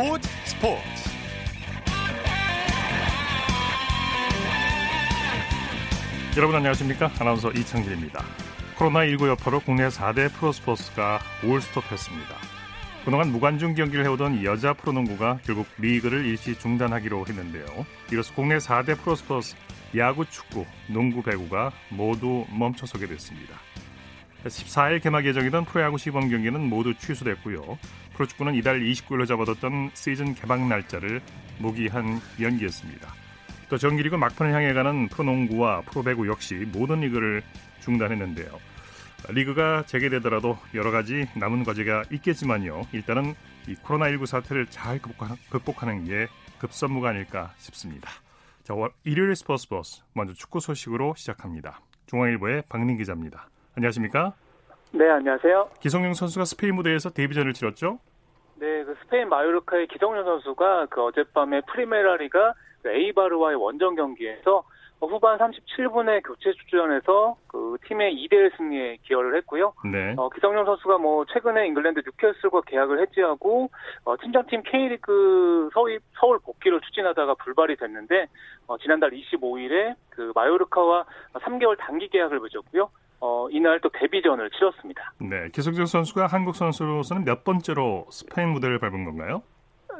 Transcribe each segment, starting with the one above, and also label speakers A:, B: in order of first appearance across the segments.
A: 스포츠. 스포츠 여러분 안녕하십니까? 아나운서 이창진입니다. 코로나19 여파로 국내 4대 프로스포츠가 올스톱했습니다. 그동안 무관중 경기를 해오던 여자 프로농구가 결국 리그를 일시 중단하기로 했는데요. 이로써 국내 4대 프로스포츠 야구, 축구, 농구, 배구가 모두 멈춰서게 됐습니다 14일 개막 예정이던 프로야구 시범 경기는 모두 취소됐고요. 프로축구는 이달 29일로 잡아뒀던 시즌 개막 날짜를 무기한 연기했습니다. 또 정기리그 막판을 향해 가는 프로농구와 프로배구 역시 모든 리그를 중단했는데요. 리그가 재개되더라도 여러 가지 남은 과제가 있겠지만요. 일단은 이 코로나19 사태를 잘 극복하는 게 급선무가 아닐까 싶습니다. 자, 일요일 스포츠 버스 먼저 축구 소식으로 시작합니다. 중앙일보의 박린 기자입니다. 안녕하십니까?
B: 네, 안녕하세요.
A: 기성용 선수가 스페인 무대에서 데뷔전을 치렀죠?
B: 네, 그 스페인 마요르카의 기성용 선수가 그 어젯밤에 프리메라리가 그 에이바르와의 원정 경기에서 후반 37분에 교체 출전해서 그 팀의 2대1 승리에 기여를 했고요. 네. 어, 기성용 선수가 뭐 최근에 잉글랜드 뉴캐슬과 계약을 해지하고 어, 친정팀 K리그 서울, 서울 복귀를 추진하다가 불발이 됐는데 어, 지난달 25일에 그 마요르카와 3개월 단기 계약을 맺었고요. 어, 이날 또 데뷔전을 치렀습니다.
A: 네, 기성용 선수가 한국 선수로서는 몇 번째로 스페인 무대를 밟은 건가요?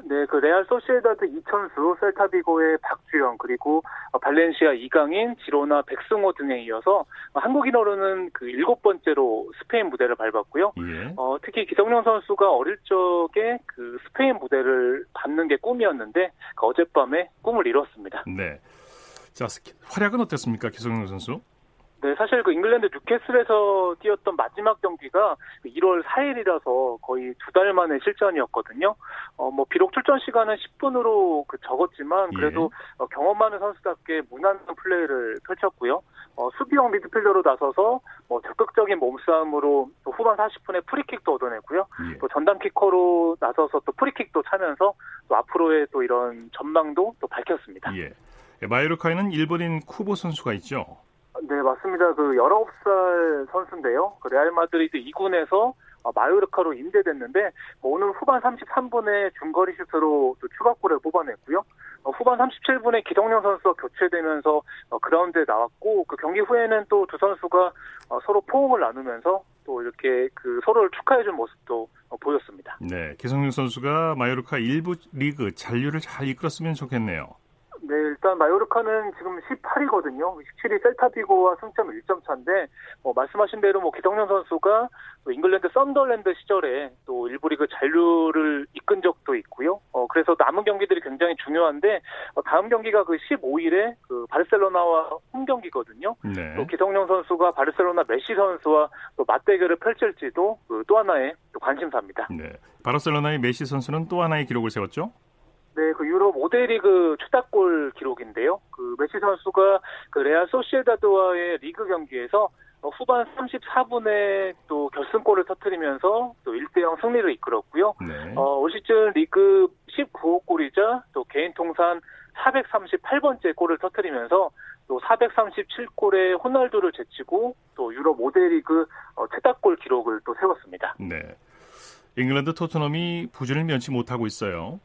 B: 네, 그 레알 소시에다드 이천수, 셀타비고의 박주영, 그리고 발렌시아 이강인, 지로나 백승호 등에 이어서 한국인으로는 그 일곱 번째로 스페인 무대를 밟았고요. 예. 어, 특히 기성용 선수가 어릴 적에 그 스페인 무대를 밟는 게 꿈이었는데 그 어젯밤에 꿈을 이뤘습니다.
A: 네. 자, 활약은 어땠습니까, 기성용 선수?
B: 네, 사실 그 잉글랜드 뉴캐슬에서 뛰었던 마지막 경기가 1월 4일이라서 거의 두 달 만의 실전이었거든요. 어, 뭐, 비록 출전 시간은 10분으로 그 적었지만, 그래도 예. 어, 경험 많은 선수답게 무난한 플레이를 펼쳤고요. 어, 수비형 미드필더로 나서서 뭐 적극적인 몸싸움으로 또 후반 40분에 프리킥도 얻어내고요. 예. 또 전담 키커로 나서서 또 프리킥도 차면서 또 앞으로의 또 이런 전망도 또 밝혔습니다.
A: 예. 마요르카에는 일본인 쿠보 선수가 있죠.
B: 네, 맞습니다. 그 19살 선수인데요. 그 레알 마드리드 2군에서 어, 마요르카로 임대됐는데 뭐 오늘 후반 33분에 중거리 또 추가골을 뽑아냈고요. 어, 후반 37분에 기성용 선수가 교체되면서 어, 그라운드에 나왔고 그 경기 후에는 또 두 선수가 서로 포옹을 나누면서 또 이렇게 그 서로를 축하해준 모습도 보였습니다.
A: 네, 기성용 선수가 마요르카 일부 리그 잔류를 잘 이끌었으면 좋겠네요.
B: 네, 일단 마요르카는 지금 18위거든요. 17위 셀타비고와 승점 1점 차인데, 뭐 말씀하신 대로 뭐 기성용 선수가 잉글랜드 썬더랜드 시절에 또 일부 리그 잔류를 이끈 적도 있고요. 어, 그래서 남은 경기들이 굉장히 중요한데, 어, 다음 경기가 그 15일에 그 바르셀로나와 홈 경기거든요. 네. 또 기성용 선수가 바르셀로나 메시 선수와 또 맞대결을 펼칠지도 그 또 하나의 또 관심사입니다. 네.
A: 바르셀로나의 메시 선수는 또 하나의 기록을 세웠죠?
B: 네, 그 유럽 5대 리그 최다골 기록인데요. 그 메시 선수가 그 레알 소시에다드와의 리그 경기에서 후반 34분에 또 결승골을 터뜨리면서 또 1대0 승리를 이끌었고요. 네. 어, 올 시즌 리그 19호 골이자 또 개인 통산 438번째 골을 터뜨리면서 또 437골의 호날두를 제치고 또 유럽 5대 리그 어, 최다골 기록을 또 세웠습니다.
A: 네. 잉글랜드 토트넘이 부진을 면치 못하고 있어요.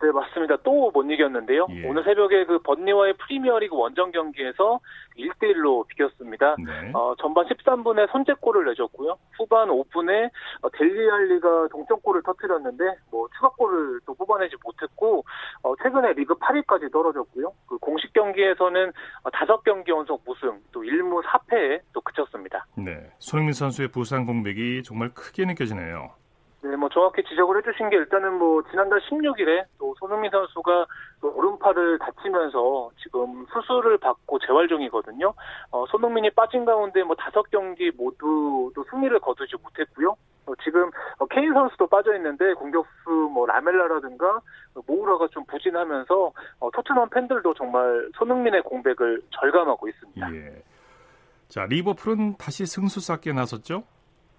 B: 네, 맞습니다. 또 못 이겼는데요. 예. 오늘 새벽에 그 번니와의 프리미어리그 원정 경기에서 1대1로 비겼습니다. 네. 어, 전반 13분에 선제골을 내줬고요. 후반 5분에 어, 델리알리가 동점골을 터뜨렸는데 뭐 추가골을 또 뽑아내지 못했고 어, 최근에 리그 8위까지 떨어졌고요. 그 공식 경기에서는 어, 5경기 연속 무승, 또 1무 4패에 또 그쳤습니다.
A: 네, 손흥민 선수의 부상 공백이 정말 크게 느껴지네요.
B: 네, 뭐 정확히 지적을 해주신 게 일단은 뭐 지난달 16일에 또 손흥민 선수가 또 오른팔을 다치면서 지금 수술을 받고 재활 중이거든요. 어, 손흥민이 빠진 가운데 뭐 다섯 경기 모두 또 승리를 거두지 못했고요. 어, 지금 어, 케인 선수도 빠져 있는데 공격수 뭐 라멜라라든가 모우라가 좀 부진하면서 어, 토트넘 팬들도 정말 손흥민의 공백을 절감하고 있습니다. 예.
A: 자 리버풀은 다시 승수 쌓기에 나섰죠?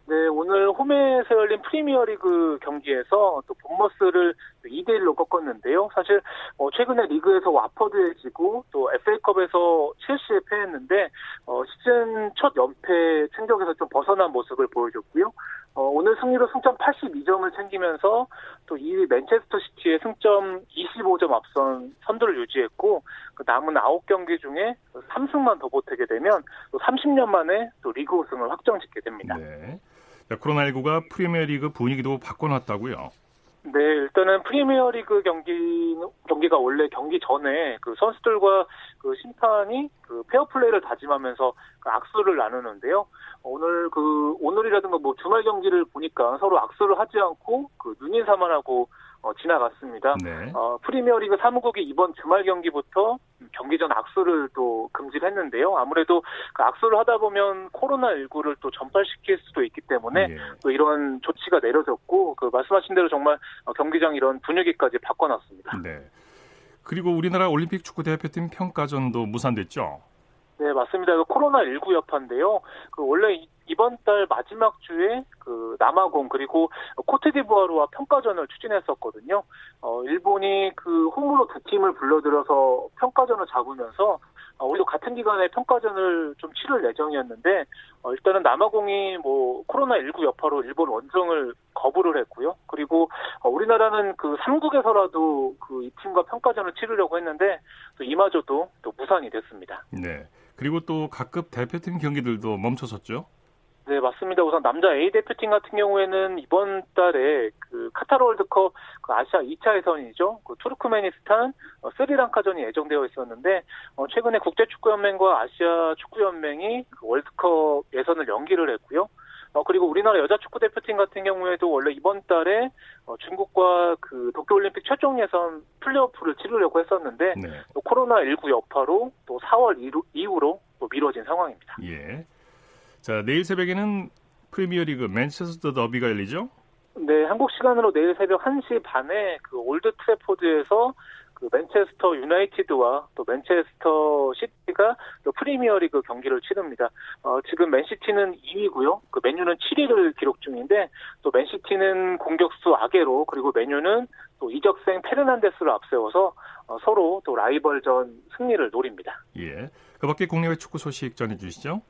B: 네, 오늘 홈에서 열린 프리미어리그 경기에서 또 본머스를 2대 1로 꺾었는데요. 사실 어, 최근에 리그에서 와퍼드에 지고 또 FA컵에서 첼시에 패했는데 어, 시즌 첫 연패 충격에서 좀 벗어난 모습을 보여줬고요. 어, 오늘 승리로 승점 82점을 챙기면서 또 2위 맨체스터 시티의 승점 25점 앞선 선두를 유지했고 그 남은 9경기 중에 3승만 더 보태게 되면 또 30년 만에 또 리그 우승을 확정짓게 됩니다.
A: 네. 코로나19가 프리미어리그 분위기도 바꿔놨다고요?
B: 네, 일단은 프리미어리그 경기 경기가 원래 경기 전에 그 선수들과 그 심판이 그 페어플레이를 다짐하면서 그 악수를 나누는데요. 오늘 그 오늘이라든가 뭐 주말 경기를 보니까 서로 악수를 하지 않고 그 눈인사만 하고 어, 지나갔습니다. 네. 어, 프리미어리그 사무국이 이번 주말 경기부터 경기 전 악수를 또 금지를 했는데요. 아무래도 그 악수를 하다 보면 코로나19를 또 전파시킬 수도 있기 때문에 예. 또 이런 조치가 내려졌고 그 말씀하신 대로 정말 어, 경기장 이런 분위기까지 바꿔놨습니다. 네.
A: 그리고 우리나라 올림픽 축구 대표팀 평가전도 무산됐죠.
B: 네, 맞습니다. 그 코로나19 여파인데요. 그 원래 이번 달 마지막 주에 그 남아공 그리고 코트디부아르와 평가전을 추진했었거든요. 어, 일본이 그 홈으로 두 팀을 불러들여서 평가전을 잡으면서 어, 우리도 같은 기간에 평가전을 좀 치를 예정이었는데 어, 일단은 남아공이 뭐 코로나19 여파로 일본 원정을 거부를 했고요. 그리고 어, 우리나라는 그 3국에서라도 그 이 팀과 평가전을 치르려고 했는데 또 이마저도 또 무산이 됐습니다.
A: 네. 그리고 또 각급 대표팀 경기들도 멈춰섰죠.
B: 네, 맞습니다. 우선 남자 A 대표팀 같은 경우에는 이번 달에 그 카타르 월드컵 그 아시아 2차 예선이죠. 그 투르크메니스탄, 어, 스리랑카전이 예정되어 있었는데 어, 최근에 국제축구연맹과 아시아 축구연맹이 그 월드컵 예선을 연기를 했고요. 어, 그리고 우리나라 여자 축구 대표팀 같은 경우에도 원래 이번 달에 어, 중국과 그 도쿄올림픽 최종 예선 플레이오프를 치르려고 했었는데 네. 또 코로나19 여파로 또 4월 이후, 이후로 또 미뤄진 상황입니다.
A: 예. 자, 내일 새벽에는 프리미어리그 맨체스터 더비가 열리죠?
B: 네, 한국 시간으로 내일 새벽 1시 반에 그 올드 트래포드에서 그 맨체스터 유나이티드와 또 맨체스터 시티가 또 프리미어리그 경기를 치릅니다. 어, 지금 맨시티는 2위고요. 그 맨유는 7위를 기록 중인데 또 맨시티는 공격수 아게로 그리고 맨유는 또 이적생 페르난데스를 앞세워서 어, 서로 또 라이벌전 승리를 노립니다.
A: 예. 그밖에 국내외 축구 소식 전해주시죠.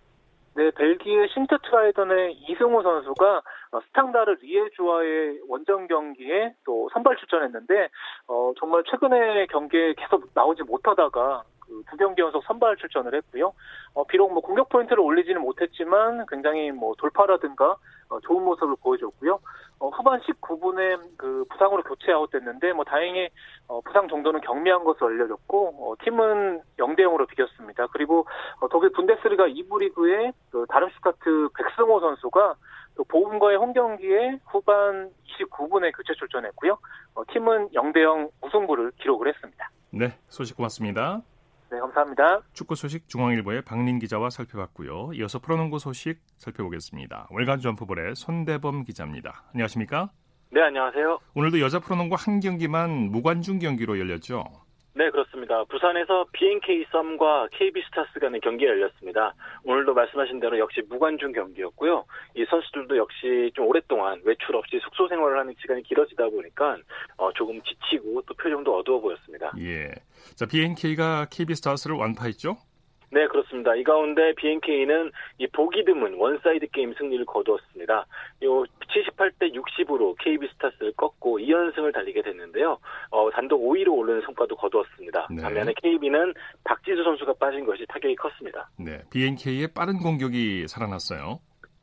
B: 네, 벨기에 신트트라이던의 이승우 선수가 어, 스탕다르 리에주와의 원정 경기에 또 선발 출전했는데 어, 정말 최근에 경기에 계속 나오지 못하다가 그 두 경기 연속 선발 출전을 했고요. 어, 비록 뭐 공격 포인트를 올리지는 못했지만 굉장히 뭐 돌파라든가 어, 좋은 모습을 보여줬고요. 어, 후반 19분에 그 부상으로 교체 아웃됐는데 뭐 다행히 어, 부상 정도는 경미한 것으로 알려졌고 어, 팀은 0대 0으로 비겼습니다. 그리고 어, 독일 분데스리가 2부 리그의 그 다름슈타트 백승호 선수가 또 보험과의 홈 경기에 후반 29분에 교체 출전했고요. 어, 팀은 0대 0 우승부를 기록을 했습니다.
A: 네, 소식 고맙습니다.
B: 네, 감사합니다.
A: 축구 소식 중앙일보의 박린 기자와 살펴봤고요. 이어서 프로농구 소식 살펴보겠습니다. 월간 점프볼의 손대범 기자입니다. 안녕하십니까?
C: 네, 안녕하세요.
A: 오늘도 여자 프로농구 한 경기만 무관중 경기로 열렸죠?
C: 네, 그렇습니다. 부산에서 BNK 썸과 KB 스타스 간의 경기가 열렸습니다. 오늘도 말씀하신 대로 역시 무관중 경기였고요. 이 선수들도 역시 좀 오랫동안 외출 없이 숙소 생활을 하는 시간이 길어지다 보니까 어, 조금 지치고 또 표정도 어두워 보였습니다.
A: 예. 자, BNK가 KB 스타스를 완파했죠?
C: 네, 그렇습니다. 이 가운데 BNK는 이 보기 드문 원사이드 게임 승리를 거두었습니다. 요 78대 60으로 KB스타스를 꺾고 2연승을 달리게 됐는데요. 어, 단독 5위로 오르는 성과도 거두었습니다. 네. 반면에 KB는 박지수 선수가 빠진 것이 타격이 컸습니다.
A: 네, BNK의 빠른 공격이 살아났어요.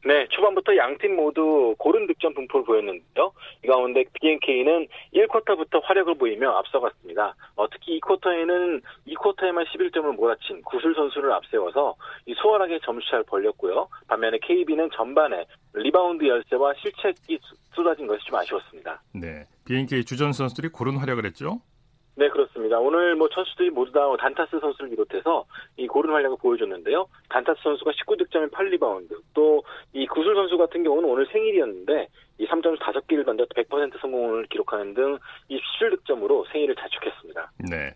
C: 네, 초반부터 양팀 모두 고른 득점 분포를 보였는데요. 이 가운데 BNK는 1쿼터부터 화력을 보이며 앞서갔습니다. 어, 특히 2쿼터에는 2쿼터에만 11점을 몰아친 구슬 선수를 앞세워서 수월하게 점수차를 벌렸고요. 반면에 KB는 전반에 리바운드 열세와 실책이 쏟아진 것이 좀 아쉬웠습니다.
A: 네, BNK 주전 선수들이 고른 활약을 했죠.
C: 네, 그렇습니다. 오늘 뭐 선수들이 모두 다 단타스 선수를 비롯해서 이 고른 활약을 보여줬는데요. 단타스 선수가 19득점에 8리바운드, 또 이 구슬 선수 같은 경우는 오늘 생일이었는데 이 3점슛 5개를 던져 100% 성공을 기록하는 등이 17득점으로 생일을 자축했습니다.
A: 네.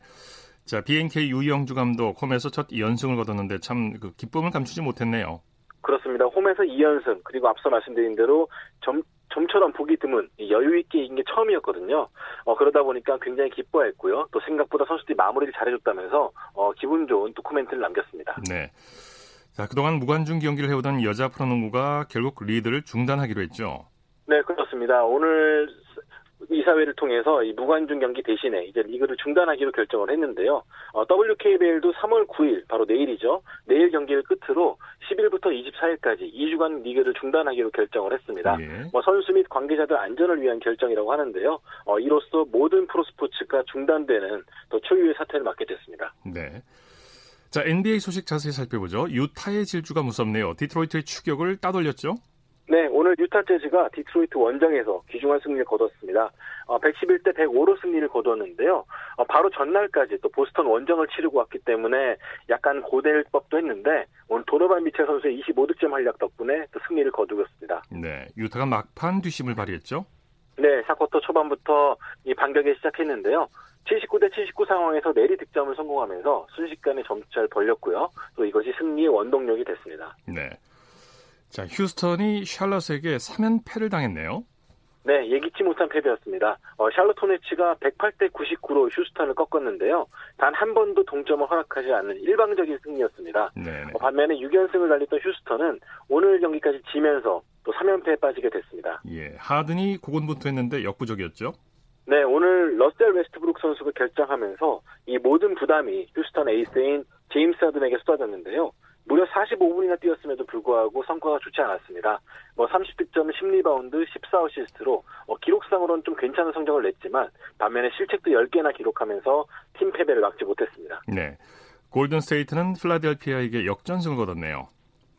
A: 자, BNK 유영주 감독 홈에서 첫 2연승을 거뒀는데 참 그 기쁨을 감추지 못했네요.
C: 그렇습니다. 홈에서 2연승 그리고 앞서 말씀드린 대로 점 좀처럼 보기 드문 여유 있게 이긴 게 처음이었거든요. 어, 그러다 보니까 굉장히 기뻐했고요. 또 생각보다 선수들이 마무리를 잘해줬다면서 어, 기분 좋은 도쿠멘트를 남겼습니다.
A: 네. 자 그동안 무관중 경기를 해오던 여자 프로농구가 결국 리드를 중단하기로 했죠.
C: 네, 그렇습니다. 오늘 이사회를 통해서 이 무관중 경기 대신에 이제 리그를 중단하기로 결정을 했는데요. 어, WKBL도 3월 9일 바로 내일이죠. 내일 경기를 끝으로 10일부터 24일까지 2주간 리그를 중단하기로 결정을 했습니다. 예. 뭐 선수 및 관계자들 안전을 위한 결정이라고 하는데요. 어, 이로써 모든 프로스포츠가 중단되는 또 초유의 사태를 맞게 됐습니다.
A: 네. 자, NBA 소식 자세히 살펴보죠. 유타의 질주가 무섭네요. 디트로이트의 추격을 따돌렸죠?
C: 네, 오늘 유타 재즈가 디트로이트 원정에서 귀중한 승리를 거뒀습니다. 어, 111대 105로 승리를 거뒀는데요. 어, 바로 전날까지 또 보스턴 원정을 치르고 왔기 때문에 약간 고될 법도 했는데 오늘 도노반 미첼 선수의 25득점 활약 덕분에 또 승리를 거두었습니다.
A: 네, 유타가 막판 뒷심을 발휘했죠?
C: 네, 사쿼터 초반부터 이 반격에 시작했는데요. 79대 79 상황에서 내리 득점을 성공하면서 순식간에 점수차를 벌렸고요. 또 이것이 승리의 원동력이 됐습니다.
A: 네. 자, 휴스턴이 샬럿에게 3연패를 당했네요.
C: 네, 예기치 못한 패배였습니다. 어, 샬럿 호네츠가 108대 99로 휴스턴을 꺾었는데요. 단 한 번도 동점을 허락하지 않는 일방적인 승리였습니다. 어, 반면에 6연승을 달렸던 휴스턴은 오늘 경기까지 지면서 또 3연패에 빠지게 됐습니다.
A: 예, 하든이 고군분투했는데 역부족이었죠.
C: 네, 오늘 러셀 웨스트브룩 선수가 결장하면서 이 모든 부담이 휴스턴 에이스인 제임스 하든에게 쏟아졌는데요. 무려 45분이나 뛰었음에도 불구하고 성과가 좋지 않았습니다. 뭐 30득점, 10리바운드, 14어시스트로 어, 기록상으로는 좀 괜찮은 성적을 냈지만 반면에 실책도 10개나 기록하면서 팀 패배를 막지 못했습니다.
A: 네. 골든 스테이트는 필라델피아에게 역전승을 거뒀네요.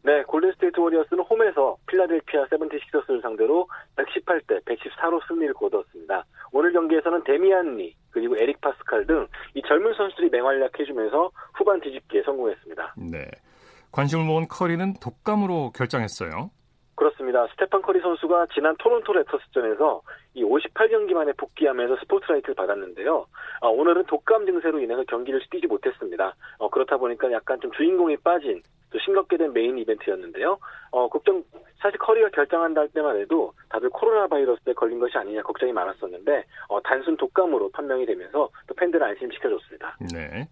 C: 네, 골든스테이트 워리어스는 홈에서 필라델피아 세븐티식서스를 상대로 118대 114로 승리를 거두었습니다. 오늘 경기에서는 데미안 리 그리고 에릭 파스칼 등 이 젊은 선수들이 맹활약해주면서 후반 뒤집기에 성공했습니다.
A: 네. 관심을 모은 커리는 독감으로 결장했어요.
C: 그렇습니다. 스테판 커리 선수가 지난 토론토 랩터스전에서 이 58경기 만에 복귀하면서 스포트라이트를 받았는데요. 어, 오늘은 독감 증세로 인해서 경기를 뛰지 못했습니다. 어, 그렇다 보니까 약간 좀 주인공이 빠진 또 싱겁게 된 메인 이벤트였는데요. 어, 걱정, 사실 커리가 결장한다 할 때만 해도 다들 코로나 바이러스에 걸린 것이 아니냐 걱정이 많았었는데, 어, 단순 독감으로 판명이 되면서 또 팬들을 안심시켜줬습니다.
A: 네.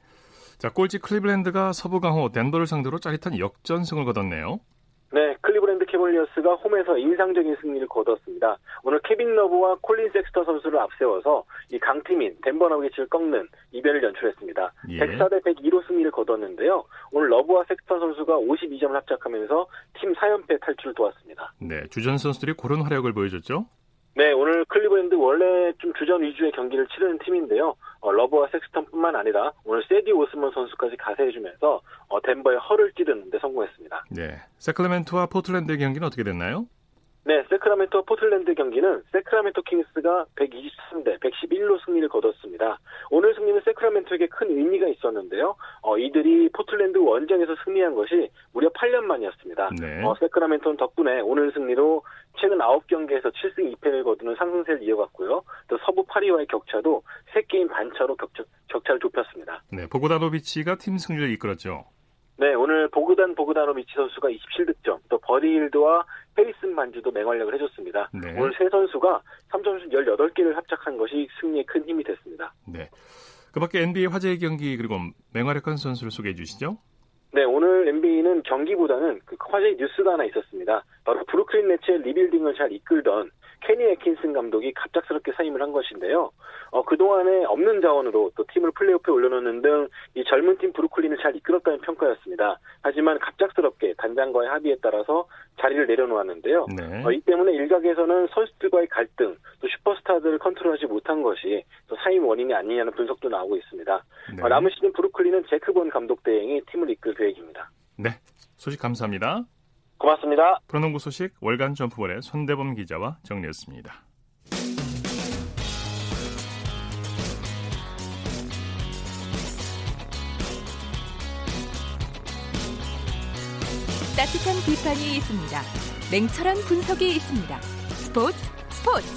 A: 자, 꼴찌 클리블랜드가 서부 강호 덴버를 상대로 짜릿한 역전승을 거뒀네요.
C: 네, 클리브랜드 캐벌리어스가 홈에서 인상적인 승리를 거뒀습니다. 오늘 케빈 러브와 콜린 섹스턴 선수를 앞세워서 이 강팀인 덴버 너게츠를 꺾는 이변을 연출했습니다. 예. 104대 102로 승리를 거뒀는데요. 오늘 러브와 섹스턴 선수가 52점을 합작하면서 팀 4연패 탈출을 도왔습니다.
A: 네, 주전 선수들이 고른 활약을 보여줬죠?
C: 네, 오늘 클리브랜드 원래 좀 주전 위주의 경기를 치르는 팀인데요. 어, 러브와 섹스턴뿐만 아니라 오늘 세디 오스먼 선수까지 가세해주면서 어, 덴버의 허를 찌르는 데 성공했습니다.
A: 네, 세크라멘토와 포틀랜드의 경기는 어떻게 됐나요?
C: 네, 세크라멘토 포틀랜드 경기는 세크라멘토 킹스가 123대 111로 승리를 거뒀습니다. 오늘 승리는 세크라멘토에게 큰 의미가 있었는데요. 어, 이들이 포틀랜드 원정에서 승리한 것이 무려 8년 만이었습니다. 네. 어, 세크라멘토는 덕분에 오늘 승리로 최근 9경기에서 7승 2패를 거두는 상승세를 이어갔고요. 또 서부 8위와의 격차도 3게임 반차로 격차, 격차를 좁혔습니다.
A: 네, 보그다노비치가 팀 승리를 이끌었죠.
C: 네, 오늘 보그단 보그다노비치 선수가 27득점, 또 버디힐드와 해리슨 반즈도 맹활약을 해줬습니다. 네. 오늘 세 선수가 3점슛 18개를 합작한 것이 승리에 큰 힘이 됐습니다.
A: 네. 그 밖에 NBA 화제의 경기 그리고 맹활약한 선수를 소개해 주시죠.
C: 네, 오늘 NBA는 경기보다는 그 화제의 뉴스가 하나 있었습니다. 바로 브루클린 네츠의 리빌딩을 잘 이끌던 케니 에킨슨 감독이 갑작스럽게 사임을 한 것인데요. 어, 그동안에 없는 자원으로 또 팀을 플레이오프에 올려놓는 등 이 젊은 팀 브루클린을 잘 이끌었다는 평가였습니다. 하지만 갑작스럽게 단장과의 합의에 따라서 자리를 내려놓았는데요. 네. 어, 이 때문에 일각에서는 선수들과의 갈등, 또 슈퍼스타들을 컨트롤하지 못한 것이 또 사임 원인이 아니냐는 분석도 나오고 있습니다. 네. 어, 남은 시즌 브루클린은 제크 본 감독 대행이 팀을 이끌 계획입니다.
A: 네, 소식 감사합니다.
C: 고맙습니다.
A: 프로농구 소식 월간 점프볼의 손대범 기자와 정리했습니다.
D: 따뜻한 비판이 있습니다. 냉철한 분석이 있습니다. 스포츠 스포츠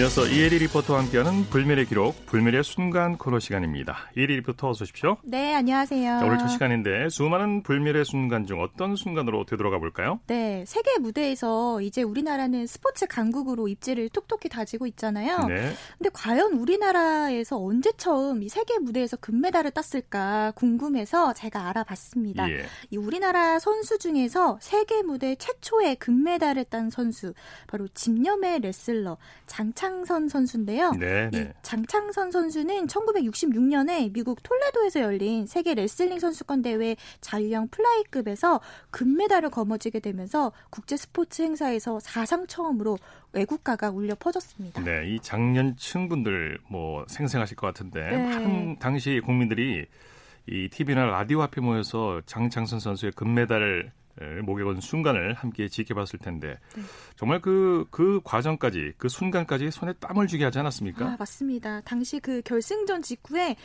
A: 이어서 이혜리 리포터와 함께하는 불멸의 기록, 불멸의 순간 코너 시간입니다. 이혜리 리포터 어서 오십시오.
E: 네, 안녕하세요.
A: 자, 오늘 첫 시간인데 수많은 불멸의 순간 중 어떤 순간으로 되돌아가 볼까요?
E: 네, 세계 무대에서 이제 우리나라는 스포츠 강국으로 입지를 톡톡히 다지고 있잖아요.
A: 네.
E: 근데 과연 우리나라에서 언제 처음 이 세계 무대에서 금메달을 땄을까 궁금해서 제가 알아봤습니다.
A: 예.
E: 이 우리나라 선수 중에서 세계 무대 최초의 금메달을 딴 선수 바로 집념의 레슬러 장창 선 선수인데요.
A: 네,
E: 이
A: 네.
E: 장창선 선수는 1966년에 미국 톨레도에서 열린 세계 레슬링 선수권 대회 자유형 플라이급에서 금메달을 거머쥐게 되면서 국제 스포츠 행사에서 사상 처음으로 애국가가 울려 퍼졌습니다.
A: 네, 이 장년층 분들 뭐 생생하실 것 같은데
E: 네.
A: 많은 당시 국민들이 이 TV나 라디오 앞에 모여서 장창선 선수의 금메달을 목에 건 순간을 함께 지켜봤을 텐데
E: 네.
A: 정말 그, 그 과정까지 그 순간까지 손에 땀을 쥐게 하지 않았습니까?
E: 아, 맞습니다. 당시 그 결승전 직후에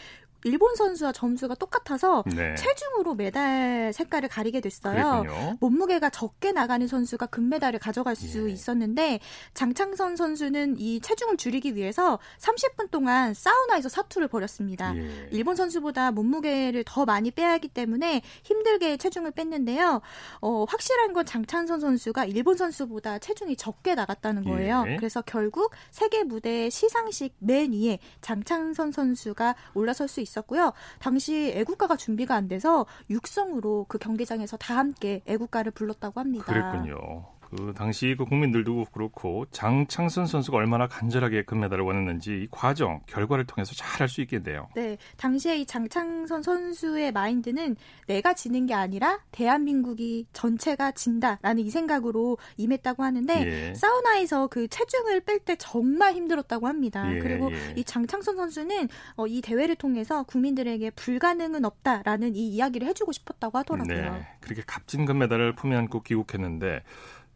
E: 일본 선수와 점수가 똑같아서
A: 네.
E: 체중으로 메달 색깔을 가리게 됐어요.
A: 그랬군요.
E: 몸무게가 적게 나가는 선수가 금메달을 가져갈 수
A: 예.
E: 있었는데 장창선 선수는 이 체중을 줄이기 위해서 30분 동안 사우나에서 사투를 벌였습니다.
A: 예.
E: 일본 선수보다 몸무게를 더 많이 빼야 하기 때문에 힘들게 체중을 뺐는데요. 어, 확실한 건 장창선 선수가 일본 선수보다 체중이 적게 나갔다는 거예요.
A: 예.
E: 그래서 결국 세계 무대 시상식 맨 위에 장창선 선수가 올라설 수 있었고요. 당시 애국가가 준비가 안 돼서 육성으로 그 경기장에서 다 함께 애국가를 불렀다고 합니다.
A: 그랬군요. 그 당시 그 국민들도 그렇고 장창선 선수가 얼마나 간절하게 금메달을 원했는지 이 과정 결과를 통해서 잘 알 수 있겠네요.
E: 네, 당시에 이 장창선 선수의 마인드는 내가 지는 게 아니라 대한민국이 전체가 진다라는 이 생각으로 임했다고 하는데
A: 예.
E: 사우나에서 그 체중을 뺄 때 정말 힘들었다고 합니다.
A: 예,
E: 그리고
A: 예.
E: 이 장창선 선수는 어, 이 대회를 통해서 국민들에게 불가능은 없다라는 이 이야기를 해주고 싶었다고 하더라고요.
A: 네, 그렇게 값진 금메달을 품에 안고 귀국했는데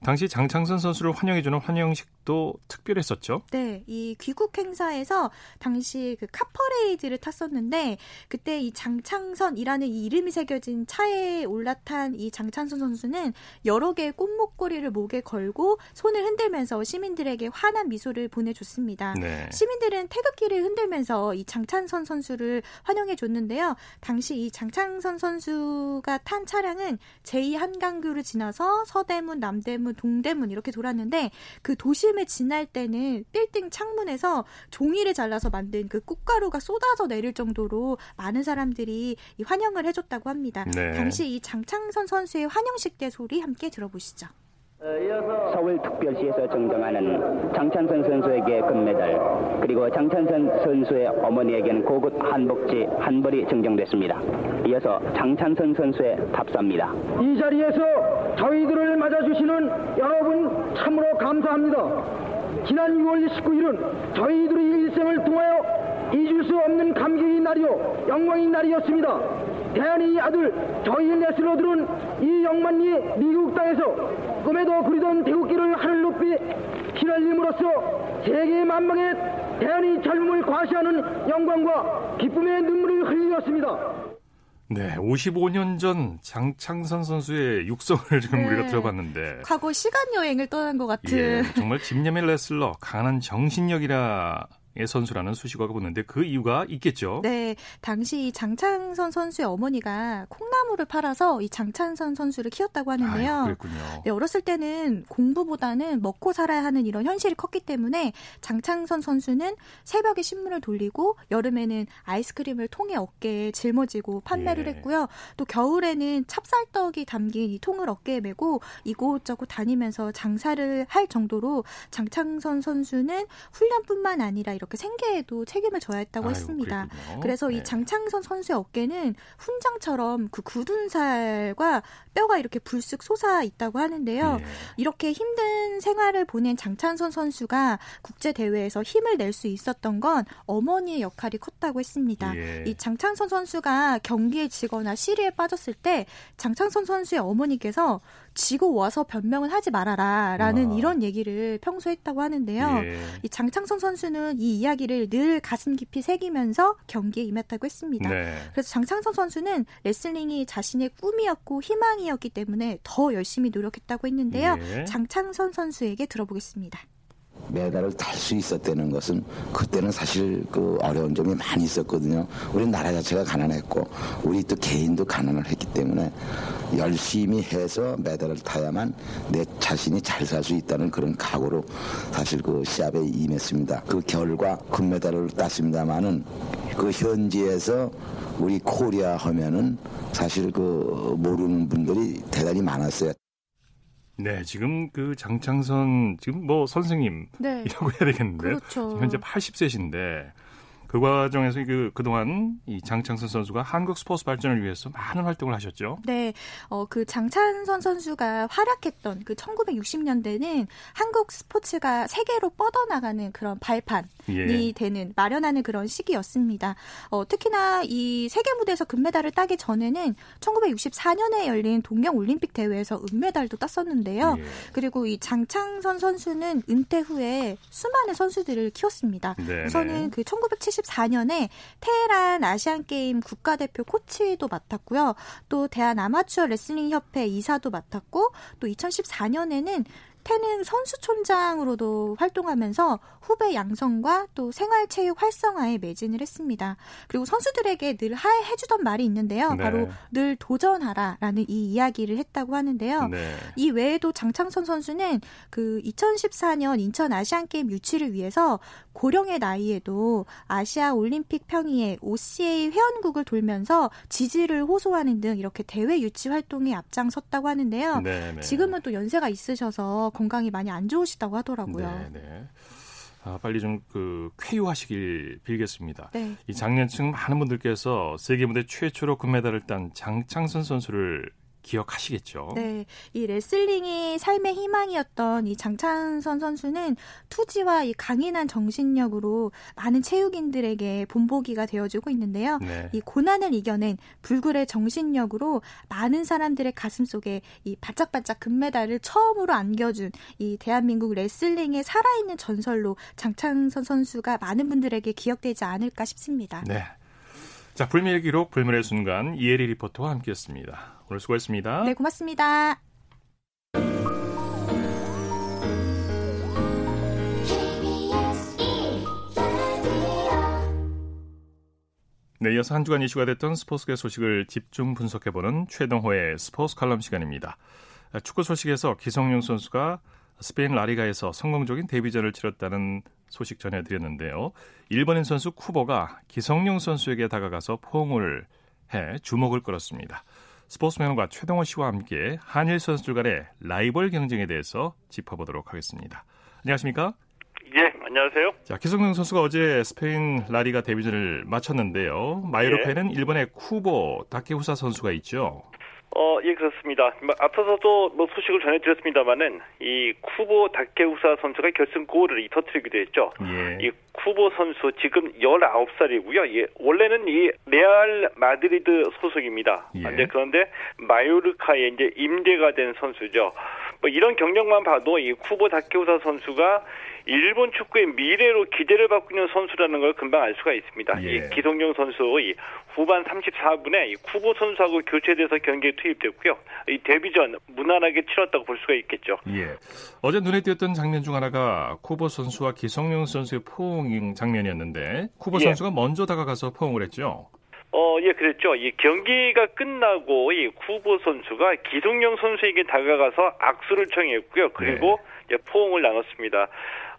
A: 당시 장창선 선수를 환영해주는 환영식도 특별했었죠.
E: 네, 이 귀국 행사에서 당시 그 카퍼레이드를 탔었는데 그때 이 장창선이라는 이 이름이 새겨진 차에 올라탄 이 장창선 선수는 여러 개의 꽃목걸이를 목에 걸고 손을 흔들면서 시민들에게 환한 미소를 보내줬습니다.
A: 네.
E: 시민들은 태극기를 흔들면서 이 장창선 선수를 환영해 줬는데요. 당시 이 장창선 선수가 탄 차량은 제2 한강교를 지나서 서대문, 남대문, 동대문 이렇게 돌았는데 그 도심에 지날 때는 빌딩 창문에서 종이를 잘라서 만든 그 꽃가루가 쏟아져 내릴 정도로 많은 사람들이 이 환영을 해줬다고 합니다.
A: 네.
E: 당시 이 장창선 선수의 환영식 때 소리 함께 들어보시죠.
F: 서울특별시에서 정정하는 장찬선 선수에게 금메달 그리고 장찬선 선수의 어머니에게는 고급 한복지 한 벌이 증정됐습니다. 이어서 장찬선 선수의 답사입니다.
G: 이 자리에서 저희들을 맞아주시는 여러분 참으로 감사합니다. 지난 6월 19일은 저희들의 일생을 통하여 잊을 수 없는 감격의 날이요 영광의 날이었습니다. 대한의 아들 저희 레슬러 들은 이 영만리 미국 땅에서 꿈에도 그리던 태극기를 하늘 높이 휘날림으로써 세계 만방에 대한의 젊음을 과시하는 영광과 기쁨의 눈물을 흘렸습니다.
A: 네, 55년 전 장창선 선수의 육성을 지금
E: 네.
A: 우리가 들어봤는데
E: 과거 시간 여행을 떠난 것 같은
A: 예, 정말 집념의 레슬러, 강한 정신력이라 의 선수라는 수식어가 붙는데 그 이유가 있겠죠.
E: 네, 당시 이 장창선 선수의 어머니가 콩나물을 팔아서 이 장창선 선수를 키웠다고 하는데요.
A: 아유, 그랬군요.
E: 네, 어렸을 때는 공부보다는 먹고 살아야 하는 이런 현실이 컸기 때문에 장창선 선수는 새벽에 신문을 돌리고 여름에는 아이스크림을 통에 어깨에 짊어지고 판매를
A: 예.
E: 했고요. 또 겨울에는 찹쌀떡이 담긴 이 통을 어깨에 메고 이곳저곳 다니면서 장사를 할 정도로 장창선 선수는 훈련뿐만 아니라 이렇게 생계에도 책임을 져야 했다고
A: 아유,
E: 했습니다.
A: 그랬군요.
E: 그래서
A: 네.
E: 이 장창선 선수의 어깨는 훈장처럼 그 굳은 살과 뼈가 이렇게 불쑥 솟아 있다고 하는데요.
A: 예.
E: 이렇게 힘든 생활을 보낸 장창선 선수가 국제 대회에서 힘을 낼 수 있었던 건 어머니의 역할이 컸다고 했습니다.
A: 예.
E: 이 장창선 선수가 경기에 지거나 시리에 빠졌을 때 장창선 선수의 어머니께서 지고 와서 변명을 하지 말아라라는
A: 아.
E: 이런 얘기를 평소 했다고 하는데요.
A: 예.
E: 이 장창선 선수는 이 이야기를 늘 가슴 깊이 새기면서 경기에 임했다고 했습니다.
A: 네.
E: 그래서 장창선 선수는 레슬링이 자신의 꿈이었고 희망이었기 때문에 더 열심히 노력했다고 했는데요.
A: 예.
E: 장창선 선수에게 들어보겠습니다.
H: 메달을 탈 수 있었다는 것은 그때는 사실 그 어려운 점이 많이 있었거든요. 우리 나라 자체가 가난했고 우리 또 개인도 가난을 했기 때문에 열심히 해서 메달을 타야만 내 자신이 잘 살 수 있다는 그런 각오로 사실 그 시합에 임했습니다. 그 결과 금메달을 땄습니다만은 그 현지에서 우리 코리아 하면은 사실 그 모르는 분들이 대단히 많았어요.
A: 네, 지금 그 장창선 지금 뭐 선생님이라고
E: 네.
A: 해야 되겠는데
E: 그렇죠.
A: 현재 80세신데 그 과정에서 그 그동안 이 장창선 선수가 한국 스포츠 발전을 위해서 많은 활동을 하셨죠.
E: 네, 어, 그 장찬선 선수가 활약했던 그 1960년대는 한국 스포츠가 세계로 뻗어나가는 그런 발판이
A: 예.
E: 되는 마련하는 그런 시기였습니다. 어, 특히나 이 세계 무대에서 금메달을 따기 전에는 1964년에 열린 동경 올림픽 대회에서 은메달도 땄었는데요.
A: 예.
E: 그리고 이 장창선 선수는 은퇴 후에 수많은 선수들을 키웠습니다.
A: 네,
E: 우선은
A: 네.
E: 그 1974년에 테헤란 아시안 게임 국가대표 코치도 맡았고요. 또 대한 아마추어 레슬링 협회 이사도 맡았고 또 2014년에는 태능 선수촌장으로도 활동하면서 후배 양성과 또 생활체육 활성화에 매진을 했습니다. 그리고 선수들에게 늘 하- 해주던 말이 있는데요.
A: 네.
E: 바로 늘 도전하라라는 이 이야기를 했다고 하는데요.
A: 네.
E: 이 외에도 장창선 선수는 그 2014년 인천 아시안 게임 유치를 위해서 고령의 나이에도 아시아 올림픽 평의회 OCA 회원국을 돌면서 지지를 호소하는 등 이렇게 대회 유치 활동에 앞장섰다고 하는데요.
A: 네, 네.
E: 지금은 또 연세가 있으셔서 건강이 많이 안 좋으시다고 하더라고요.
A: 네, 네. 아, 빨리 좀 그 쾌유하시길 빌겠습니다.
E: 네.
A: 이 작년쯤 많은 분들께서 세계 무대 최초로 금메달을 딴 장창선 선수를 기억하시겠죠.
E: 네, 이 레슬링이 삶의 희망이었던 이 장찬선 선수는 투지와 이 강인한 정신력으로 많은 체육인들에게 본보기가 되어주고 있는데요.
A: 네.
E: 이 고난을 이겨낸 불굴의 정신력으로 많은 사람들의 가슴 속에 이 반짝반짝 금메달을 처음으로 안겨준 이 대한민국 레슬링의 살아있는 전설로 장창선 선수가 많은 분들에게 기억되지 않을까 싶습니다.
A: 네. 자, 불멸의 기록, 불멸의 순간 이혜리 리포터와 함께했습니다. 오늘 수고했습니다.
E: 네, 고맙습니다.
A: 네, 이어서 한 주간 이슈가 됐던 스포츠계 소식을 집중 분석해보는 최동호의 스포츠 칼럼 시간입니다. 아, 축구 소식에서 기성용 선수가 스페인 라리가에서 성공적인 데뷔전을 치렀다는 소식 전해드렸는데요. 일본인 선수 쿠보가 기성용 선수에게 다가가서 포옹을 해 주목을 끌었습니다. 스포츠 매너가 최동호 씨와 함께 한일 선수들 간의 라이벌 경쟁에 대해서 짚어보도록 하겠습니다. 안녕하십니까?
I: 예, 안녕하세요.
A: 자, 기성용 선수가 어제 스페인 라리가 데뷔전을 마쳤는데요. 마요르카에는 일본의 쿠보 다케후사 선수가 있죠.
I: 어, 예, 그렇습니다. 뭐, 앞서서도 뭐 소식을 전해드렸습니다만은 이 쿠보 다케후사 선수가 결승 골을 이 터트리기도 했죠.
A: 예.
I: 이 쿠보 선수 지금 19살이고요. 예, 원래는 이 레알 마드리드 소속입니다.
A: 예.
I: 아, 네, 그런데 마요르카에 이제 임대가 된 선수죠. 뭐 이런 경력만 봐도 이 쿠보 다케우사 선수가 일본 축구의 미래로 기대를 받고 있는 선수라는 걸 금방 알 수가 있습니다.
A: 예.
I: 이 기성용 선수 이 후반 34분에 이 쿠보 선수하고 교체돼서 경기에 투입됐고요. 이 데뷔전 무난하게 치렀다고 볼 수가 있겠죠.
A: 예. 어제 눈에 띄었던 장면 중 하나가 쿠보 선수와 기성용 선수의 포옹 장면이었는데 쿠보
I: 예.
A: 선수가 먼저 다가가서 포옹을 했죠.
I: 어, 예, 그랬죠. 이 경기가 끝나고 이 쿠보 선수가 기성용 선수에게 다가가서 악수를 청했고요. 그리고 이제 포옹을 나눴습니다.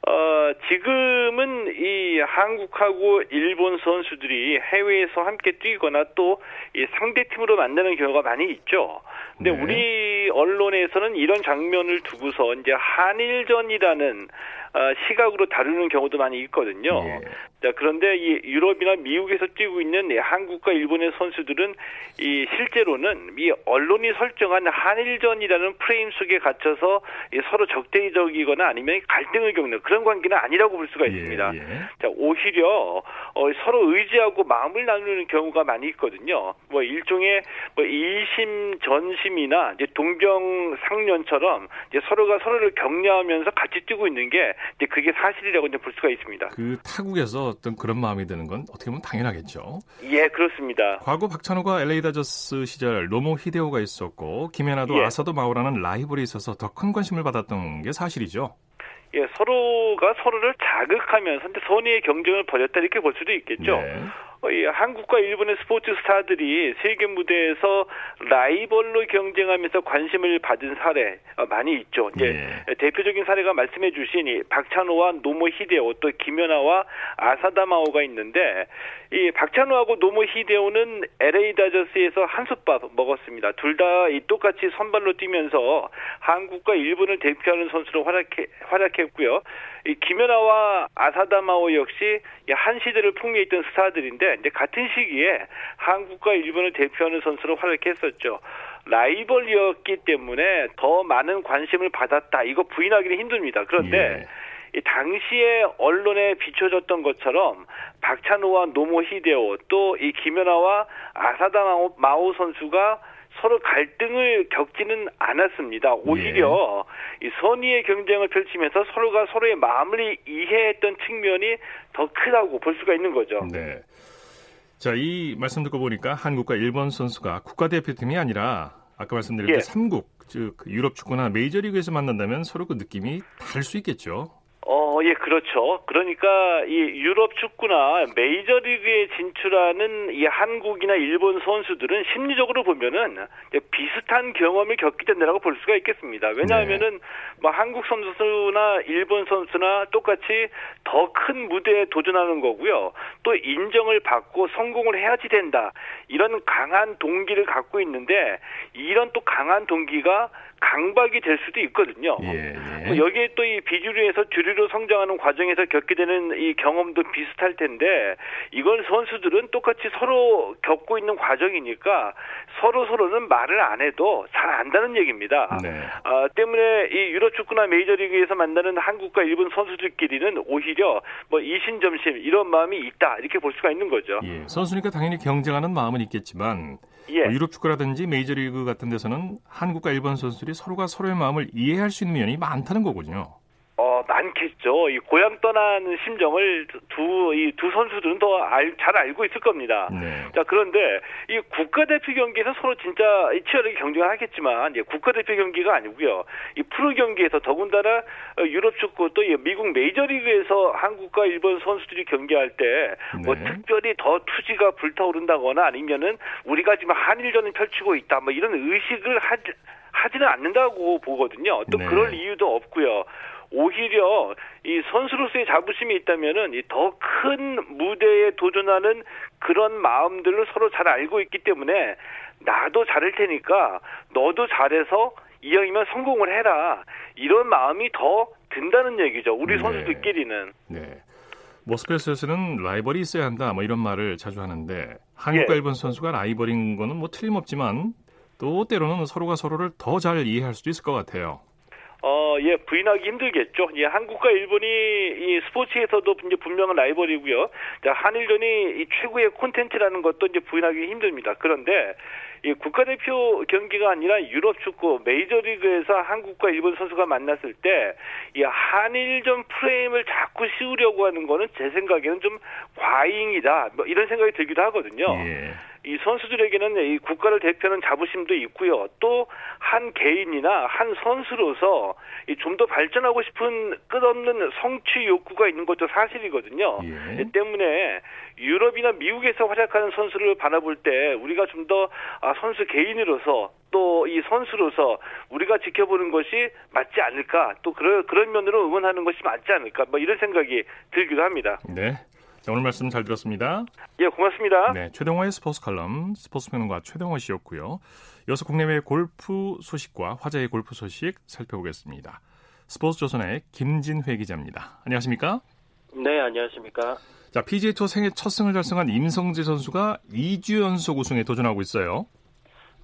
I: 어, 지금은 이 한국하고 일본 선수들이 해외에서 함께 뛰거나 또 이 상대팀으로 만나는 경우가 많이 있죠. 근데
A: 네.
I: 우리 언론에서는 이런 장면을 두고서 이제 한일전이라는 어, 시각으로 다루는 경우도 많이 있거든요.
A: 예.
I: 자, 그런데 이 유럽이나 미국에서 뛰고 있는 이 한국과 일본의 선수들은 이 실제로는 이 언론이 설정한 한일전이라는 프레임 속에 갇혀서 이 서로 적대적이거나 아니면 갈등을 겪는 그런 관계는 아니라고 볼 수가 있습니다.
A: 예, 예.
I: 자, 오히려 어, 서로 의지하고 마음을 나누는 경우가 많이 있거든요. 뭐 일종의 뭐 이심 전심이나 이제 동병상련처럼 이제 서로가 서로를 격려하면서 같이 뛰고 있는 게 이제 그게 사실이라고 이제 볼 수가 있습니다.
A: 그 타국에서 어떤 그런 마음이 드는 건 어떻게 보면 당연하겠죠.
I: 예, 그렇습니다.
A: 과거 박찬호가 LA 다저스 시절 노모 히데오가 있었고 김연아도
I: 예.
A: 아사다 마오라는 라이벌이 있어서 더 큰 관심을 받았던 게 사실이죠.
I: 예, 서로가 서로를 자극하면서 선의의 경쟁을 벌였다 이렇게 볼 수도 있겠죠.
A: 네.
I: 어, 이 한국과 일본의 스포츠 스타들이 세계 무대에서 라이벌로 경쟁하면서 관심을 받은 사례 어, 많이 있죠. 이제
A: 예.
I: 대표적인 사례가 말씀해 주신 이 박찬호와 노모 히데오 또 김연아와 아사다마오가 있는데 이 박찬호하고 노모 히데오는 LA 다저스에서 한솥밥 먹었습니다. 둘 다 똑같이 선발로 뛰면서 한국과 일본을 대표하는 선수로 활약해, 활약했고요. 이 김연아와 아사다마오 역시 이한 시대를 풍미했던 스타들인데 이제 같은 시기에 한국과 일본을 대표하는 선수로 활약했었죠. 라이벌이었기 때문에 더 많은 관심을 받았다. 이거 부인하기는 힘듭니다. 그런데 이 당시에 언론에 비춰졌던 것처럼 박찬호와 노모 히데오 또 이 김연아와 아사다 마오 선수가 서로 갈등을 겪지는 않았습니다. 오히려 이 선의의 경쟁을 펼치면서 서로가 서로의 마음을 이해했던 측면이 더 크다고 볼 수가 있는 거죠.
A: 네. 자, 이 말씀 듣고 보니까 한국과 일본 선수가 국가대표팀이 아니라 아까 말씀드린
I: 예.
A: 그 3국, 즉 유럽 축구나 메이저리그에서 만난다면 서로 그 느낌이 다를 수 있겠죠.
I: 어, 예, 그렇죠. 그러니까 이 유럽 축구나 메이저리그에 진출하는 이 한국이나 일본 선수들은 심리적으로 보면은 비슷한 경험을 겪게 된다고 볼 수가 있겠습니다. 왜냐하면은 뭐 한국 선수나 일본 선수나 똑같이 더 큰 무대에 도전하는 거고요. 또 인정을 받고 성공을 해야지 된다. 이런 강한 동기를 갖고 있는데 이런 또 강한 동기가 강박이 될 수도 있거든요.
A: 예,
I: 뭐 여기에 또 이 비주류에서 주류로 성장하는 과정에서 겪게 되는 이 경험도 비슷할 텐데 이건 선수들은 똑같이 서로 겪고 있는 과정이니까 서로 서로는 말을 안 해도 잘 안다는 얘기입니다.
A: 네.
I: 아, 때문에 이 유럽 축구나 메이저리그에서 만나는 한국과 일본 선수들끼리는 오히려 뭐 이신점심 이런 마음이 있다 이렇게 볼 수가 있는 거죠.
A: 예, 선수니까 당연히 경쟁하는 마음은 있겠지만
I: 예.
A: 뭐 유럽 축구라든지 메이저리그 같은 데서는 한국과 일본 선수들이 서로가 서로의 마음을 이해할 수 있는 면이 많다는 거군요.
I: 어, 많겠죠. 이 고향 떠나는 심정을 두, 이 두 선수들은 더 잘 알고 있을 겁니다.
A: 네.
I: 자, 그런데 이 국가대표 경기에서 서로 진짜 치열하게 경쟁을 하겠지만, 이제 국가대표 경기가 아니고요. 이 프로 경기에서 더군다나 어, 유럽 축구 또이 미국 메이저리그에서 한국과 일본 선수들이 경기할 때, 뭐
A: 네.
I: 특별히 더 투지가 불타오른다거나 아니면은 우리가 지금 한일전을 펼치고 있다, 뭐 이런 의식을 하지, 하지는 않는다고 보거든요. 또
A: 네.
I: 그럴 이유도 없고요. 오히려 이 선수로서의 자부심이 있다면은 더큰 무대에 도전하는 그런 마음들을 서로 잘 알고 있기 때문에 나도 잘할 테니까 너도 잘해서 이왕이면 성공을 해라 이런 마음이 더 든다는 얘기죠. 우리
A: 네.
I: 선수들끼리는.
A: 네. 모스크바에서는 라이벌이 있어야 한다 뭐 이런 말을 자주 하는데 한국과
I: 예.
A: 일본 선수가 라이벌인 거는 뭐 틀림없지만 또 때로는 서로가 서로를 더 잘 이해할 수도 있을 것 같아요.
I: 어, 예, 부인하기 힘들겠죠. 예, 한국과 일본이 이 스포츠에서도 이제 분명한 라이벌이고요. 자, 한일전이 이 최고의 콘텐츠라는 것도 이제 부인하기 힘듭니다. 그런데 이 국가대표 경기가 아니라 유럽 축구 메이저리그에서 한국과 일본 선수가 만났을 때 이 한일전 프레임을 자꾸 씌우려고 하는 거는 제 생각에는 좀 과잉이다. 뭐 이런 생각이 들기도 하거든요.
A: 예.
I: 이 선수들에게는 이 국가를 대표하는 자부심도 있고요. 또 한 개인이나 한 선수로서 좀 더 발전하고 싶은 끝없는 성취 욕구가 있는 것도 사실이거든요.
A: 예.
I: 이 때문에 유럽이나 미국에서 활약하는 선수를 바라볼 때 우리가 좀더 아, 선수 개인으로서 또 이 선수로서 우리가 지켜보는 것이 맞지 않을까 또 그런 그런 면으로 응원하는 것이 맞지 않을까 뭐 이런 생각이 들기도 합니다.
A: 네. 자, 오늘 말씀 잘 들었습니다.
I: 예, 고맙습니다.
A: 네, 최동호의 스포츠 칼럼 스포츠 평론가 최동호 씨였고요. 이어서 국내외 골프 소식과 화제의 골프 소식 살펴보겠습니다. 스포츠 조선의 김진회 기자입니다. 안녕하십니까?
J: 네, 안녕하십니까.
A: 자, PGA 투어 생애 첫 승을 달성한 임성재 선수가 2주 연속 우승에 도전하고 있어요.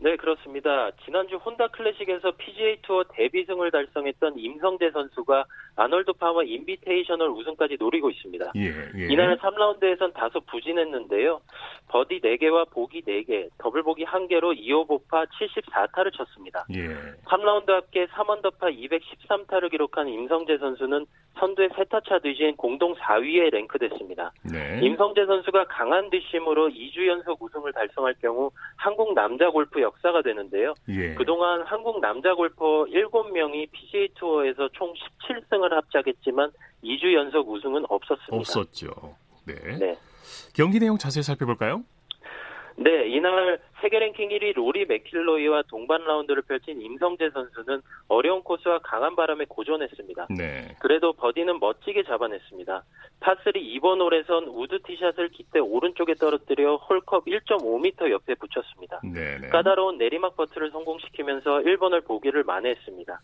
J: 네, 그렇습니다. 지난주 혼다 클래식에서 PGA 투어 데뷔승을 달성했던 임성재 선수가 아놀드 파머 인비테이셔널 우승까지 노리고 있습니다.
A: 예, 예.
J: 이날 3라운드에선 다소 부진했는데요. 버디 4개와 보기 4개, 더블 보기 1개로 2오버파 74타를 쳤습니다.
A: 예.
J: 3라운드 합계 3언더파 213타를 기록한 임성재 선수는 선두의 세 타 차 뒤진 공동 4위에 랭크됐습니다.
A: 네.
J: 임성재 선수가 강한 뒷심으로 2주 연속 우승을 달성할 경우 한국 남자 골프 역사가 되는데요.
A: 예.
J: 그동안 한국 남자 골퍼 7명이 PGA 투어에서 총 17승을 합작했지만 2주 연속 우승은 없었습니다.
A: 없었죠. 네.
J: 네.
A: 경기 내용 자세히 살펴볼까요?
J: 네, 이날 세계 랭킹 1위 로리 맥킬로이와 동반 라운드를 펼친 임성재 선수는 어려운 코스와 강한 바람에 고전했습니다.
A: 네.
J: 그래도 버디는 멋지게 잡아냈습니다. 파3 2번 홀에선 우드 티샷을 깃대 오른쪽에 떨어뜨려 홀컵 1.5m 옆에 붙였습니다.
A: 네.
J: 까다로운 내리막 퍼트를 성공시키면서 1번 홀 보기를 만회했습니다.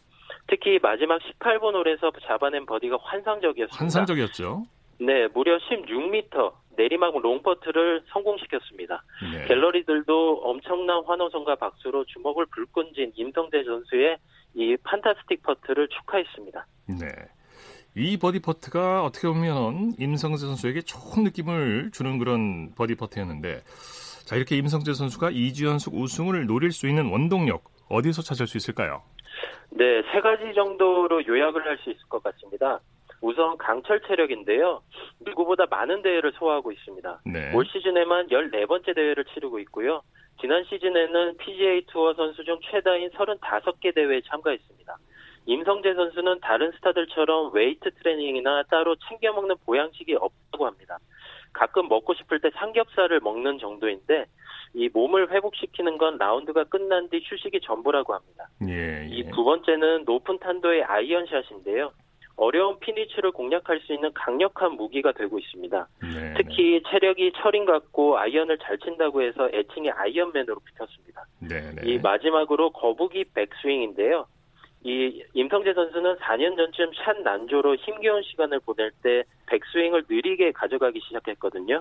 J: 특히 마지막 18번 홀에서 잡아낸 버디가 환상적이었습니다.
A: 환상적이었죠.
J: 네, 무려 16m 내리막 롱퍼트를 성공시켰습니다.
A: 네.
J: 갤러리들도 엄청난 환호성과 박수로 주먹을 불끈 쥔 임성재 선수의 이 판타스틱 퍼트를 축하했습니다.
A: 네. 이 버디 퍼트가 어떻게 보면 임성재 선수에게 좋은 느낌을 주는 그런 버디 퍼트였는데 자 이렇게 임성재 선수가 2주 연속 우승을 노릴 수 있는 원동력 어디서 찾을 수 있을까요?
J: 네, 세 가지 정도로 요약을 할 수 있을 것 같습니다. 우선 강철 체력인데요. 누구보다 많은 대회를 소화하고 있습니다.
A: 네.
J: 올 시즌에만 14번째 대회를 치르고 있고요. 지난 시즌에는 PGA 투어 선수 중 최다인 35개 대회에 참가했습니다. 임성재 선수는 다른 스타들처럼 웨이트 트레이닝이나 따로 챙겨 먹는 보양식이 없다고 합니다. 가끔 먹고 싶을 때 삼겹살을 먹는 정도인데 이 몸을 회복시키는 건 라운드가 끝난 뒤 휴식이 전부라고 합니다.
A: 예, 예.
J: 이 두 번째는 높은 탄도의 아이언샷인데요. 어려운 핀 위치를 공략할 수 있는 강력한 무기가 되고 있습니다.
A: 네,
J: 특히 체력이 철인 같고 아이언을 잘 친다고 해서 애칭이 아이언맨으로 붙였습니다.
A: 네, 네.
J: 이 마지막으로 거북이 백스윙인데요. 이 임성재 선수는 4년 전쯤 샷 난조로 힘겨운 시간을 보낼 때 백스윙을 느리게 가져가기 시작했거든요.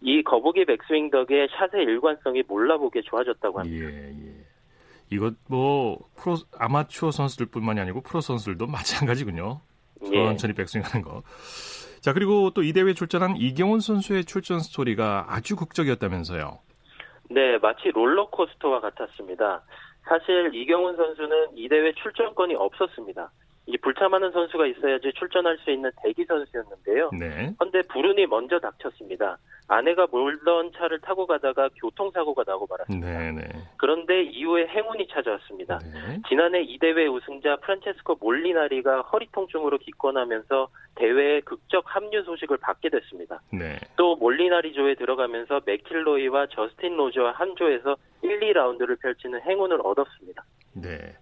J: 이 거북이 백스윙 덕에 샷의 일관성이 몰라보게 좋아졌다고 합니다.
A: 예, 예. 이것 뭐 프로 아마추어 선수들뿐만이 아니고 프로 선수들도 마찬가지군요.
J: 예.
A: 천천히 백스윙하는 거. 자 그리고 또 이 대회에 출전한 이경훈 선수의 출전 스토리가 아주 극적이었다면서요.
J: 네, 마치 롤러코스터와 같았습니다. 사실 이경훈 선수는 이 대회 출전권이 없었습니다. 이 불참하는 선수가 있어야지 출전할 수 있는 대기 선수였는데요.
A: 네.
J: 그런데 불운이 먼저 닥쳤습니다. 아내가 몰던 차를 타고 가다가 교통사고가 나고 말았습니다.
A: 네, 네.
J: 그런데 이후에 행운이 찾아왔습니다.
A: 네.
J: 지난해 이 대회 우승자 프란체스코 몰리나리가 허리 통증으로 기권하면서 대회에 극적 합류 소식을 받게 됐습니다.
A: 네.
J: 또 몰리나리 조에 들어가면서 맥킬로이와 저스틴 로즈와 한 조에서 1, 2라운드를 펼치는 행운을 얻었습니다.
A: 네.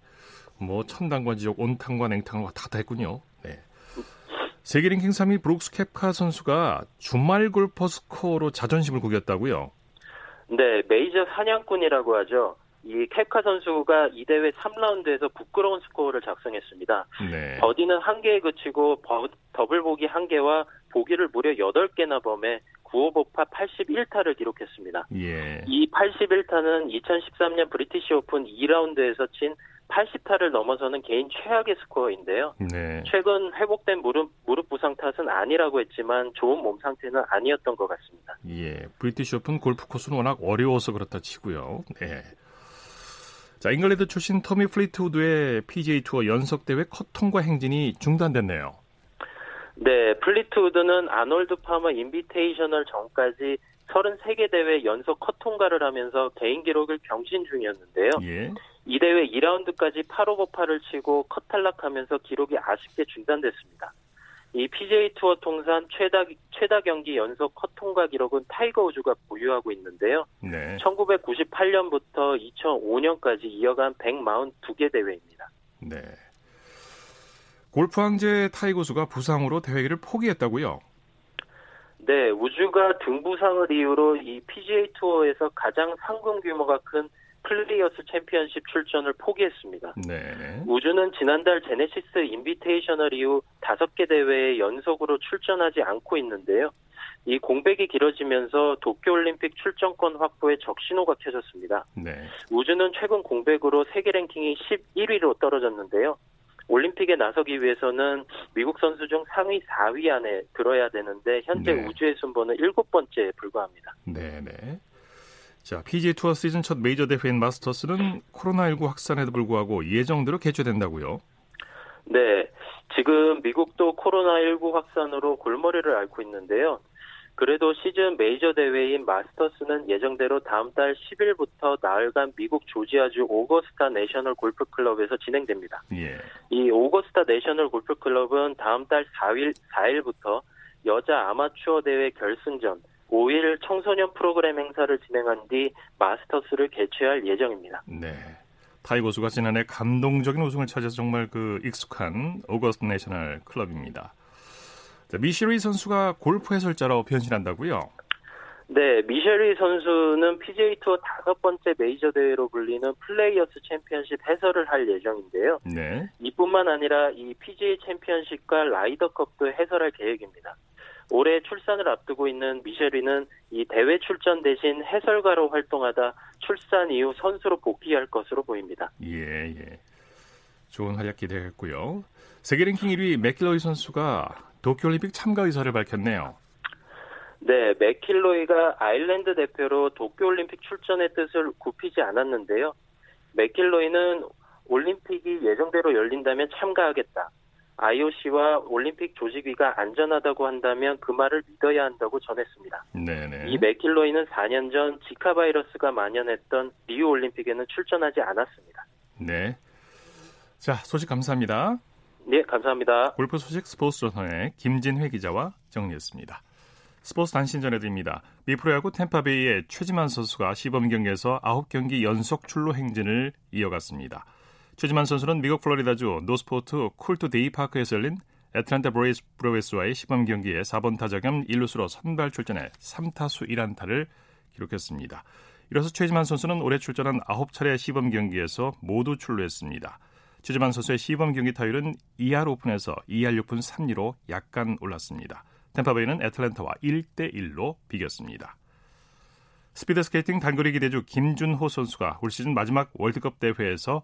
A: 뭐 천당과 지옥, 온탕과 냉탕과 다 됐군요. 네. 세계 랭킹 3위 브룩스 켑카 선수가 주말 골퍼 스코어로 자존심을 구겼다고요.
J: 네, 메이저 사냥꾼이라고 하죠. 이 켑카 선수가 이 대회 3라운드에서 부끄러운 스코어를 작성했습니다.
A: 네.
J: 버디는 한 개에 그치고 버- 더블 보기 한 개와 보기를 무려 8개나 범해 9오버파 81타를 기록했습니다.
A: 예.
J: 이 81타는 2013년 브리티시 오픈 2라운드에서 친 80타를 넘어서는 개인 최악의 스코어인데요.
A: 네.
J: 최근 회복된 무릎, 무릎 부상 탓은 아니라고 했지만 좋은 몸 상태는 아니었던 것 같습니다.
A: 예. 브리티시 오픈 골프 코스는 워낙 어려워서 그렇다 치고요. 네. 자, 잉글랜드 출신 토미 플리트우드의 PGA 투어 연속 대회 컷 통과 행진이 중단됐네요.
J: 네, 플리트우드는 아놀드 파머 인비테이셔널 전까지 33개 대회 연속 컷 통과를 하면서 개인 기록을 경신 중이었는데요.
A: 예.
J: 이 대회 2라운드까지 8오버파를 치고 컷 탈락하면서 기록이 아쉽게 중단됐습니다. 이 PGA 투어 통산 최다 최다 경기 연속 컷 통과 기록은 타이거 우즈가 보유하고 있는데요.
A: 네.
J: 1998년부터 2005년까지 이어간 142개 대회입니다.
A: 네. 골프 황제 타이거 우즈가 부상으로 대회를 포기했다고요?
J: 네, 우즈가 등 부상을 이유로 이 PGA 투어에서 가장 상금 규모가 큰 플레이어스 챔피언십 출전을 포기했습니다.
A: 네.
J: 우즈는 지난달 제네시스 인비테이셔널 이후 다섯 개 대회에 연속으로 출전하지 않고 있는데요. 이 공백이 길어지면서 도쿄올림픽 출전권 확보에 적신호가 켜졌습니다.
A: 네.
J: 우즈는 최근 공백으로 세계 랭킹이 11위로 떨어졌는데요. 올림픽에 나서기 위해서는 미국 선수 중 상위 4위 안에 들어야 되는데 현재
A: 네.
J: 우즈의 순번은 7번째에 불과합니다.
A: 네, 네. 자, PGA 투어 시즌 첫 메이저 대회인 마스터스는 코로나19 확산에도 불구하고 예정대로 개최된다고요.
J: 네, 지금 미국도 코로나19 확산으로 골머리를 앓고 있는데요. 그래도 시즌 메이저 대회인 마스터스는 예정대로 다음 달 10일부터 나흘간 미국 조지아주 오거스타 내셔널 골프 클럽에서 진행됩니다.
A: 예.
J: 이 오거스타 내셔널 골프 클럽은 다음 달 4일 4일부터 여자 아마추어 대회 결승전 5일 청소년 프로그램 행사를 진행한 뒤 마스터스를 개최할 예정입니다.
A: 네. 타이거 우즈가 지난해 감동적인 우승을 차지해서 정말 그 익숙한 오거스타 내셔널 클럽입니다. 미셸 위 선수가 골프 해설자로 변신한다고요?
J: 네, 미셸 위 선수는 PGA 투어 다섯 번째 메이저 대회로 불리는 플레이어스 챔피언십 해설을 할 예정인데요.
A: 네.
J: 이뿐만 아니라 이 PGA 챔피언십과 라이더컵도 해설할 계획입니다. 올해 출산을 앞두고 있는 미셸리는 이 대회 출전 대신 해설가로 활동하다 출산 이후 선수로 복귀할 것으로 보입니다.
A: 예, 예. 좋은 활약 기대했고요. 세계 랭킹 1위 맥킬로이 선수가 도쿄올림픽 참가 의사를 밝혔네요.
J: 네, 맥킬로이가 아일랜드 대표로 도쿄올림픽 출전의 뜻을 굽히지 않았는데요. 맥킬로이는 올림픽이 예정대로 열린다면 참가하겠다. IOC와 올림픽 조직위가 안전하다고 한다면 그 말을 믿어야 한다고 전했습니다.
A: 네네.
J: 이 맥킬로이는 4년 전 지카 바이러스가 만연했던 리우 올림픽에는 출전하지 않았습니다.
A: 네. 자, 소식 감사합니다.
J: 네, 감사합니다.
A: 골프 소식 스포츠 조선의 김진회 기자와 정리했습니다. 스포츠 단신 전해드립니다. 미프로야구 템파베이의 최지만 선수가 시범 경기에서 9경기 연속 출루 행진을 이어갔습니다. 최지만 선수는 미국 플로리다주 노스포트 쿨투데이 파크에서 열린 애틀란타 브레이스 브레이브스와의 시범 경기에 4번 타자 겸 1루수로 선발 출전해 3타수 1안타를 기록했습니다. 이로써 최지만 선수는 올해 출전한 9차례 시범 경기에서 모두 출루했습니다. 최지만 선수의 시범 경기 타율은 2할 5푼에서 2할 6푼 3리로 약간 올랐습니다. 템파베이는 애틀랜타와 1대1로 비겼습니다. 스피드 스케이팅 단거리 기대주 김준호 선수가 올 시즌 마지막 월드컵 대회에서